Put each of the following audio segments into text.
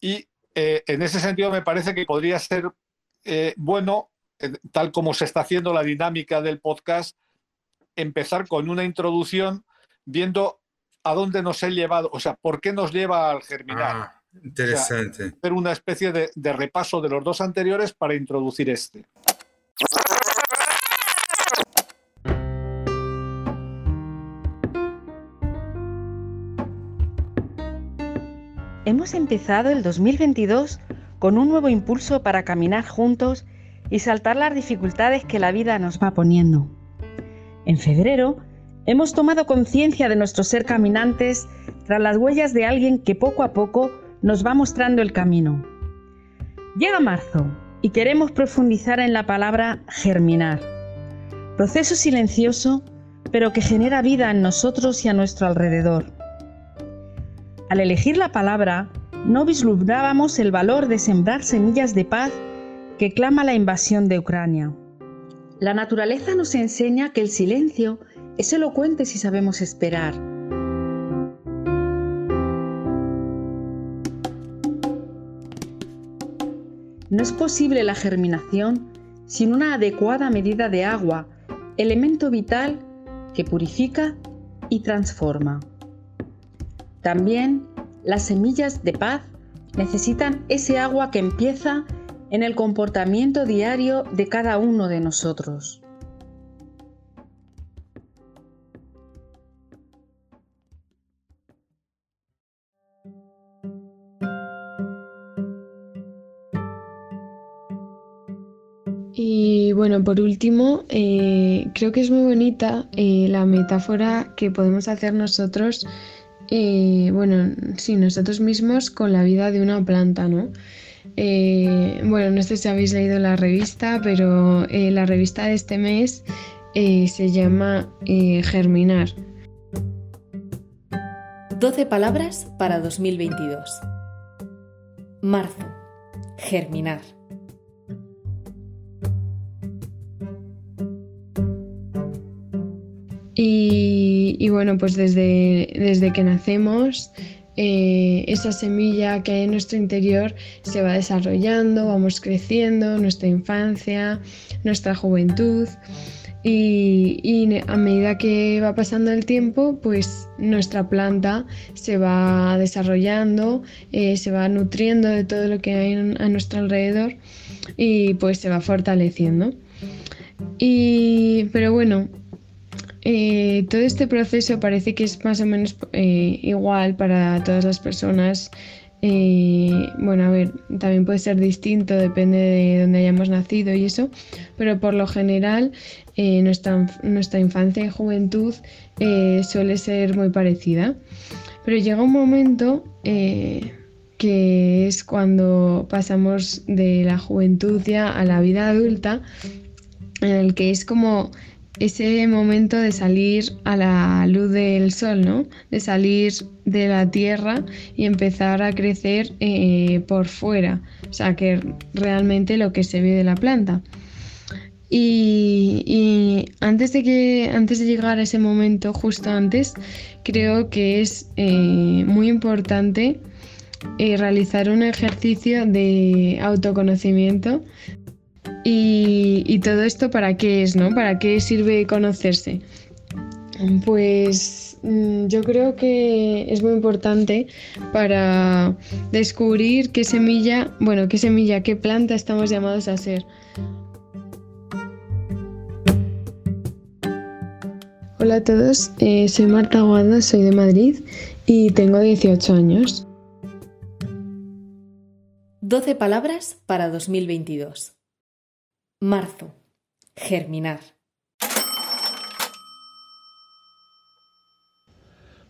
Y eh, en ese sentido me parece que podría ser eh, bueno, eh, tal como se está haciendo la dinámica del podcast, empezar con una introducción viendo a dónde nos ha llevado, o sea, por qué nos lleva al germinar. Ah, interesante. hacer una especie de repaso de los dos anteriores para introducir este. Hemos empezado el 2022 con un nuevo impulso para caminar juntos y saltar las dificultades que la vida nos va poniendo. En febrero, hemos tomado conciencia de nuestro ser caminantes tras las huellas de alguien que poco a poco nos va mostrando el camino. Llega marzo y queremos profundizar en la palabra germinar, proceso silencioso pero que genera vida en nosotros y a nuestro alrededor. Al elegir la palabra, no vislumbrábamos el valor de sembrar semillas de paz que clama la invasión de Ucrania. La naturaleza nos enseña que el silencio es elocuente si sabemos esperar. No es posible la germinación sin una adecuada medida de agua, elemento vital que purifica y transforma. También las semillas de paz necesitan ese agua que empieza en el comportamiento diario de cada uno de nosotros. Y bueno, por último, eh, creo que es muy bonita eh, la metáfora que podemos hacer nosotros eh, bueno, sí, nosotros mismos con la vida de una planta, ¿no? Eh, bueno, no sé si habéis leído la revista, pero eh, la revista de este mes se llama Germinar. 12 palabras para 2022. Marzo. Germinar. Y, bueno, pues desde, desde que nacemos, eh, esa semilla que hay en nuestro interior se va desarrollando, vamos creciendo, nuestra infancia, nuestra juventud. Y, a medida que va pasando el tiempo, pues nuestra planta se va desarrollando, eh, se va nutriendo de todo lo que hay a nuestro alrededor y pues se va fortaleciendo. Y, pero bueno, eh, todo este proceso parece que es más o menos eh, igual para todas las personas. Eh, bueno, a ver, también puede ser distinto, depende de dónde hayamos nacido y eso, pero por lo general nuestra, nuestra infancia y juventud suele ser muy parecida. Pero llega un momento que es cuando pasamos de la juventud ya a la vida adulta, en el que es como ese momento de salir a la luz del sol, ¿no? De salir de la tierra y empezar a crecer eh, por fuera, o sea, que realmente lo que se ve de la planta. Y, antes de que antes de llegar a ese momento, justo antes, creo que es eh, muy importante eh, realizar un ejercicio de autoconocimiento y, todo esto para qué es, ¿no? ¿Para qué sirve conocerse? Pues mm, yo creo que es muy importante para descubrir qué semilla, bueno, qué semilla, qué planta estamos llamados a ser. Hola a todos, eh, soy Marta Guada, soy de Madrid y tengo 18 años. 12 palabras para 2022. Marzo. Germinar.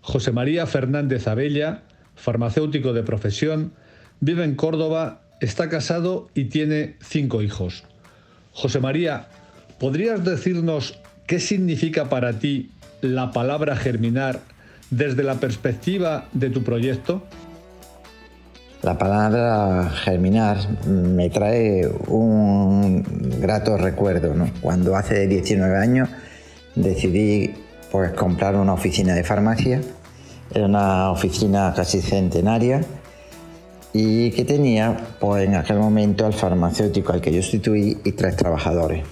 José María Fernández Abella, farmacéutico de profesión, vive en Córdoba, está casado y tiene cinco hijos. José María, ¿podrías decirnos qué significa para ti la palabra germinar desde la perspectiva de tu proyecto? La palabra germinar me trae un grato recuerdo, Cuando hace 19 años decidí pues comprar una oficina de farmacia Era una oficina casi centenaria y que tenía pues, en aquel momento al farmacéutico al que yo sustituí y tres trabajadores.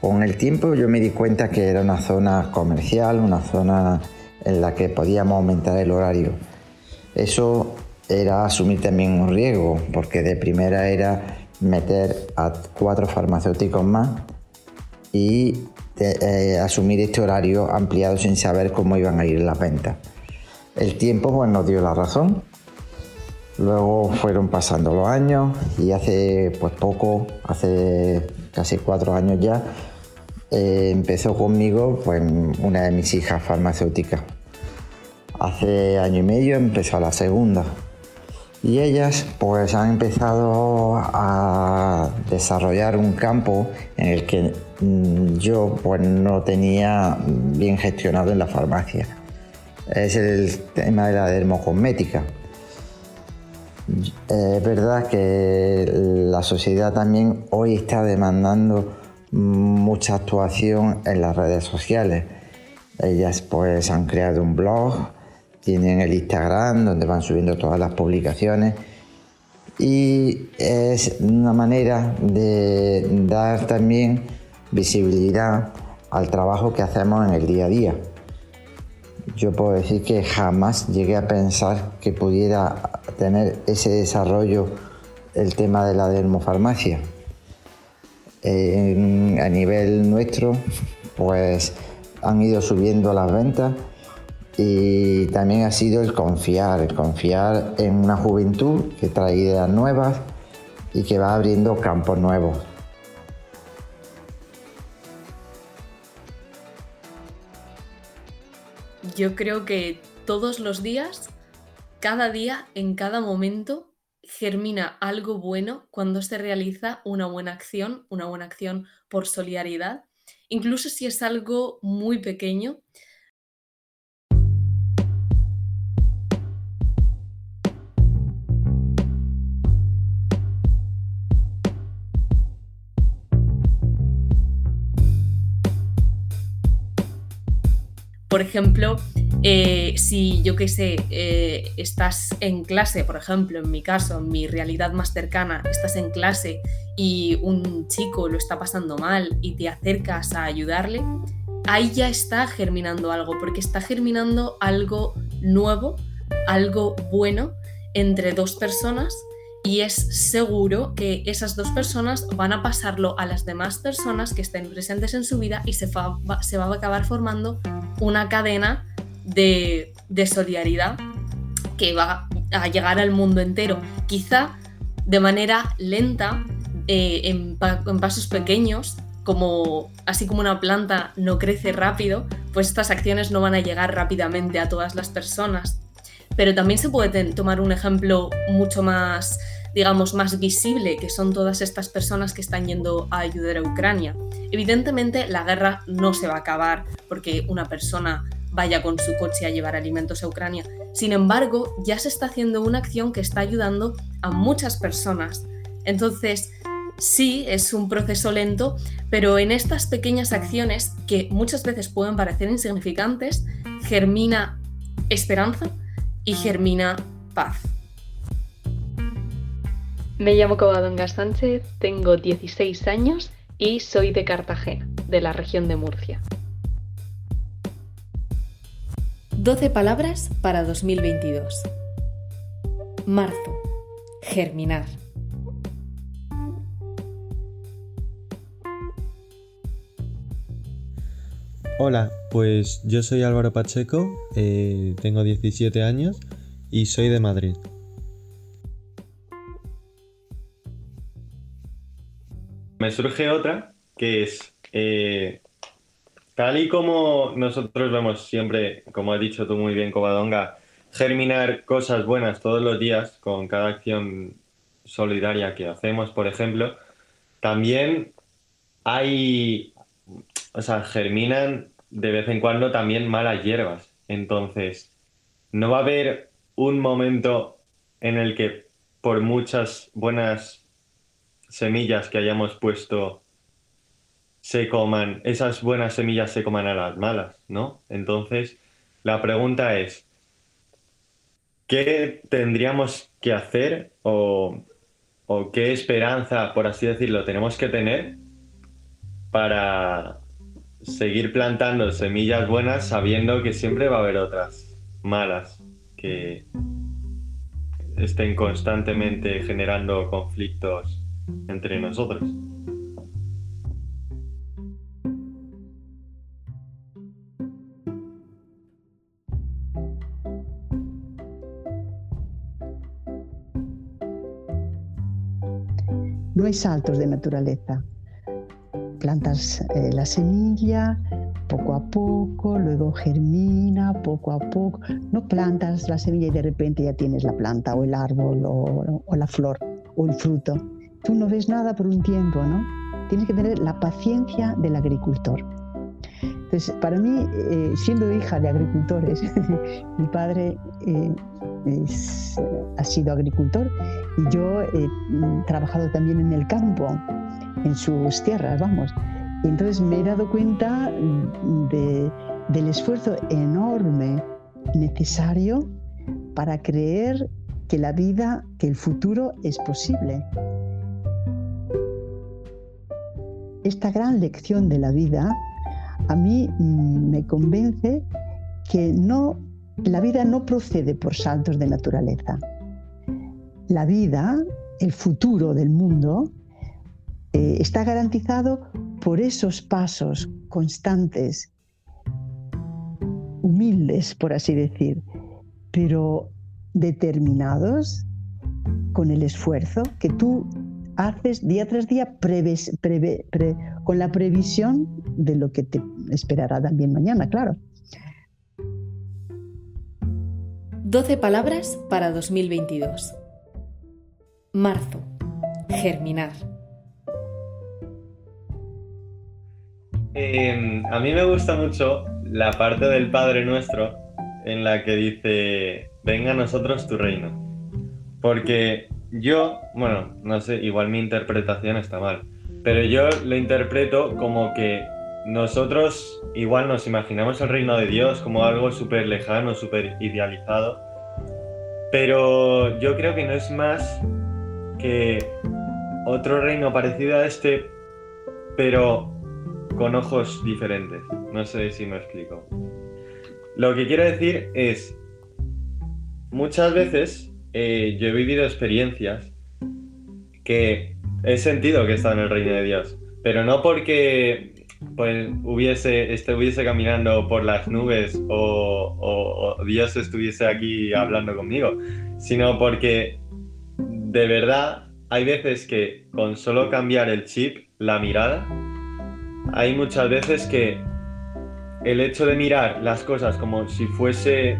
Con el tiempo yo me di cuenta que era una zona comercial, una zona en la que podíamos aumentar el horario. Eso era asumir también un riesgo, porque de primera era meter a cuatro farmacéuticos más y eh, asumir este horario ampliado sin saber cómo iban a ir las ventas. El tiempo pues, nos dio la razón. Luego fueron pasando los años y hace pues poco, hace casi cuatro años ya, eh, empezó conmigo pues, una de mis hijas farmacéuticas. Hace año y medio empezó la segunda. Y ellas pues han empezado a desarrollar un campo en el que mm, yo pues no tenía bien gestionado en la farmacia. Es el tema de la dermocosmética. Es verdad que la sociedad también hoy está demandando mucha actuación en las redes sociales. Ellas pues han creado un blog, tienen el Instagram donde van subiendo todas las publicaciones y es una manera de dar también visibilidad al trabajo que hacemos en el día a día. Yo puedo decir que jamás llegué a pensar que pudiera tener ese desarrollo el tema de la dermofarmacia. a nivel nuestro, pues han ido subiendo las ventas y también ha sido el confiar, el confiar en una juventud que trae ideas nuevas y que va abriendo campos nuevos. Yo creo que todos los días, cada día, en cada momento, germina algo bueno cuando se realiza una buena acción, una buena acción por solidaridad, incluso si es algo muy pequeño, Por ejemplo, eh, si yo qué sé, eh, estás en clase, por ejemplo, en mi caso, en mi realidad más cercana, estás en clase y un chico lo está pasando mal y te acercas a ayudarle, ahí ya está germinando algo, porque está germinando algo nuevo, algo bueno entre dos personas y es seguro que esas dos personas van a pasarlo a las demás personas que estén presentes en su vida y se, va, a acabar formando una cadena de, solidaridad que va a llegar al mundo entero. Quizá de manera lenta, eh, en, en, pasos pequeños, como así como una planta no crece rápido, pues estas acciones no van a llegar rápidamente a todas las personas. Pero también se puede tomar un ejemplo mucho más, digamos, más visible, que son todas estas personas que están yendo a ayudar a Ucrania. Evidentemente, la guerra no se va a acabar porque una persona vaya con su coche a llevar alimentos a Ucrania. Sin embargo, ya se está haciendo una acción que está ayudando a muchas personas. Entonces, sí, es un proceso lento, pero en estas pequeñas acciones, que muchas veces pueden parecer insignificantes, germina esperanza y germina paz. Me llamo Covadonga Sánchez, tengo 16 años y soy de Cartagena, de la región de Murcia. 12 palabras para 2022. Marzo. Germinar. Hola, pues yo soy Álvaro Pacheco, eh, tengo 17 años y soy de Madrid. Me surge otra que es, eh, tal y como nosotros vemos siempre, como ha dicho tú muy bien, Covadonga, germinar cosas buenas todos los días con cada acción solidaria que hacemos, por ejemplo, también hay, o sea, germinan de vez en cuando también malas hierbas. Entonces, no va a haber un momento en el que por muchas buenas semillas que hayamos puesto se coman, esas buenas semillas se coman a las malas, ¿no? Entonces, la pregunta es, ¿qué tendríamos que hacer o, o qué esperanza, por así decirlo, tenemos que tener para seguir plantando semillas buenas sabiendo que siempre va a haber otras malas que estén constantemente generando conflictos entre nosotros. No hay saltos de naturaleza. Plantas eh, la semilla poco a poco, luego germina poco a poco. No plantas la semilla y de repente ya tienes la planta o el árbol o, la flor o el fruto. Tú no ves nada por un tiempo, ¿no? Tienes que tener la paciencia del agricultor. Entonces, para mí, eh, siendo hija de agricultores, mi padre eh, ha sido agricultor y yo he trabajado también en el campo, en sus tierras, vamos. Entonces me he dado cuenta del esfuerzo enorme necesario para creer que la vida, que el futuro es posible. Esta gran lección de la vida a mí mm, me convence que no, la vida no procede por saltos de naturaleza. La vida, el futuro del mundo, eh, está garantizado por esos pasos constantes, humildes, por así decir, pero determinados con el esfuerzo que tú haces día tras día con la previsión de lo que te esperará también mañana, claro. 12 palabras para 2022. Marzo. Germinar. Em, a mí me gusta mucho la parte del Padre Nuestro en la que dice, venga a nosotros tu reino. Porque yo, bueno, no sé, igual mi interpretación está mal, pero yo lo interpreto como que nosotros igual nos imaginamos el reino de Dios como algo súper lejano, súper idealizado, pero yo creo que no es más que otro reino parecido a este, pero con ojos diferentes. No sé si me explico. Lo que quiero decir es, muchas veces eh, yo he vivido experiencias que he sentido que estaba en el reino de Dios, pero no porque pues, hubiese, estuviese caminando por las nubes o, o Dios estuviese aquí hablando conmigo, sino porque de verdad hay veces que con solo cambiar el chip, la mirada, hay muchas veces que el hecho de mirar las cosas como si fuese,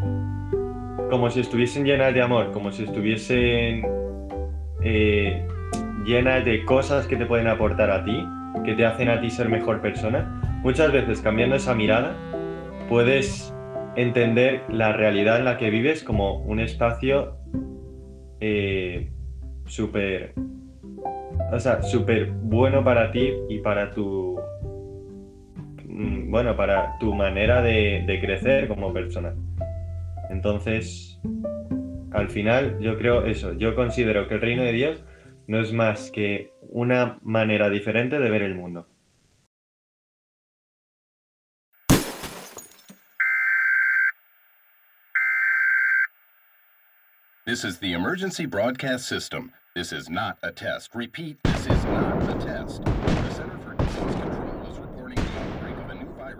como si estuviesen llenas de amor, como si estuviesen eh, llenas de cosas que te pueden aportar a ti, que te hacen a ti ser mejor persona, muchas veces cambiando esa mirada puedes entender la realidad en la que vives como un espacio eh, súper, o sea, súper bueno para ti y para tu bueno, para tu manera de, crecer como persona. Entonces, al final, yo creo eso, yo considero que el reino de Dios no es más que una manera diferente de ver el mundo. This is the emergency broadcast system. This is not a test. Repeat, this is not a test.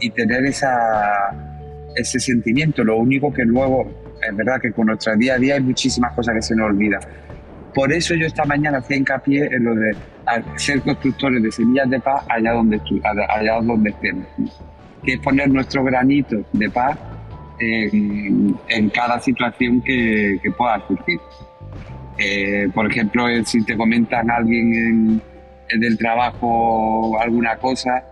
y tener esa, ese sentimiento. Lo único que luego, es verdad que con nuestro día a día hay muchísimas cosas que se nos olvidan. Por eso yo esta mañana hacía hincapié en lo de ser constructores de semillas de paz allá donde, allá donde estemos. Que es poner nuestro granito de paz en, cada situación que, pueda surgir. Eh, por ejemplo, eh, si te comentan alguien en, en el trabajo alguna cosa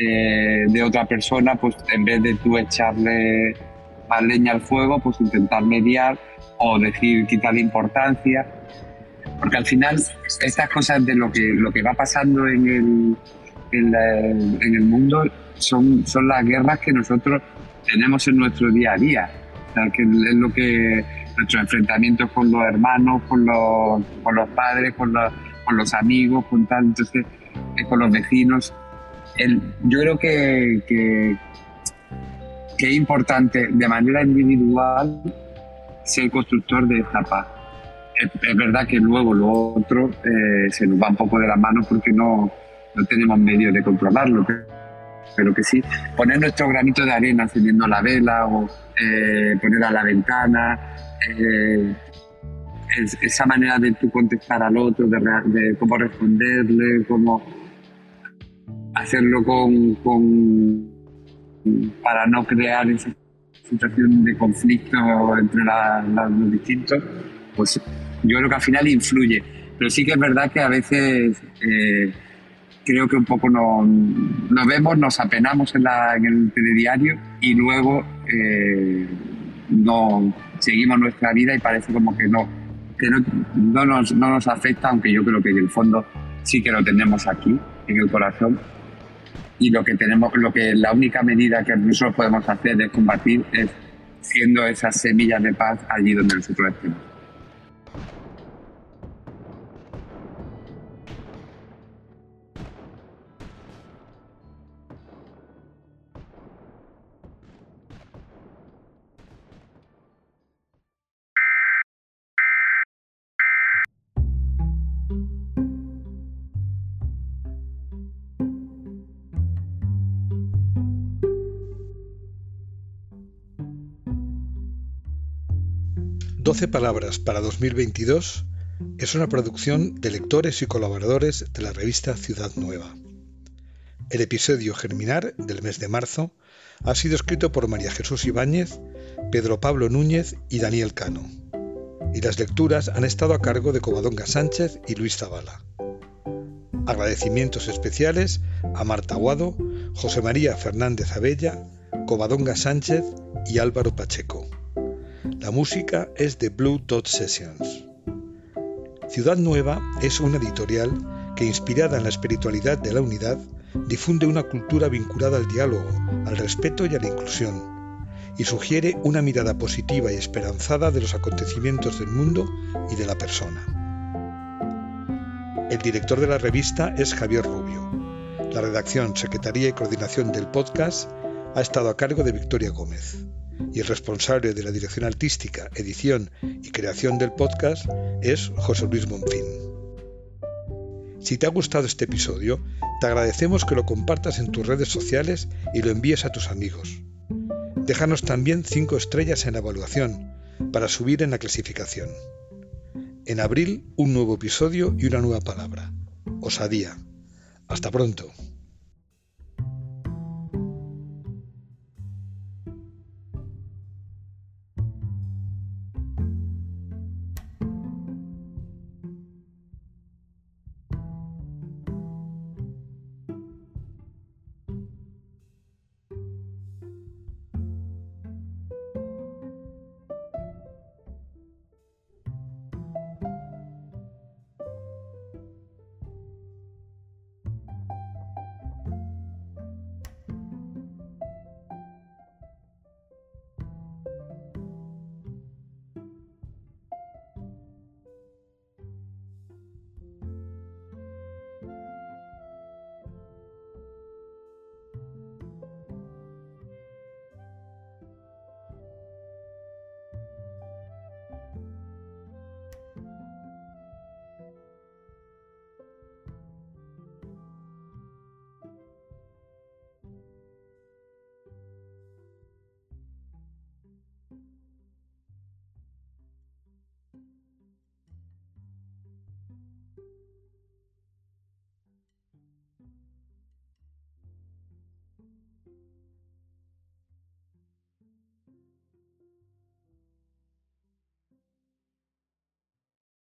eh, de otra persona, pues en vez de tú echarle más leña al fuego, pues intentar mediar o decir quitarle importancia. Porque al final estas cosas de lo que, lo que va pasando en el, en, la- en el mundo son, son las guerras que nosotros tenemos en nuestro día a día. O sea, que es lo que nuestros enfrentamientos con los hermanos, con los, con los padres, con los, con los amigos, con tal, entonces, eh, con los vecinos. El- yo creo que, que, es importante de manera individual ser constructor de esta paz. Es, verdad que luego lo otro eh, se nos va un poco de las manos porque no, no tenemos medios de controlarlo, pero, que sí, poner nuestro granito de arena encendiendo la vela o eh, poner a la ventana, eh, es- esa manera de tú contestar al otro, de, de cómo responderle, cómo hacerlo con, para no crear esa situación de conflicto entre la- la- los distintos, pues yo creo que al final influye. Pero sí que es verdad que a veces eh, creo que un poco nos, nos vemos, nos apenamos en, la- en el telediario y luego eh, no seguimos nuestra vida y parece como que no, que no, no nos, no nos afecta, aunque yo creo que en el fondo sí que lo tenemos aquí, en el corazón. Y lo que tenemos, lo que la única medida que nosotros podemos hacer es combatir es siendo esas semillas de paz allí donde nosotros estemos. Doce palabras para 2022 es una producción de lectores y colaboradores de la revista Ciudad Nueva. El episodio Germinar del mes de marzo ha sido escrito por María Jesús Ibáñez, Pedro Pablo Núñez y Daniel Cano. Y las lecturas han estado a cargo de Covadonga Sánchez y Luis Zavala. Agradecimientos especiales a Marta Aguado, José María Fernández Abella, Covadonga Sánchez y Álvaro Pacheco. La música es de Blue Dot Sessions. Ciudad Nueva es una editorial que, inspirada en la espiritualidad de la unidad, difunde una cultura vinculada al diálogo, al respeto y a la inclusión, y sugiere una mirada positiva y esperanzada de los acontecimientos del mundo y de la persona. El director de la revista es Javier Rubio. La redacción, secretaría y coordinación del podcast ha estado a cargo de Victoria Gómez y el responsable de la dirección artística, edición y creación del podcast es José Luis Monfín. Si te ha gustado este episodio, te agradecemos que lo compartas en tus redes sociales y lo envíes a tus amigos. Déjanos también 5 estrellas en la evaluación para subir en la clasificación. En abril, un nuevo episodio y una nueva palabra. Osadía. Hasta pronto.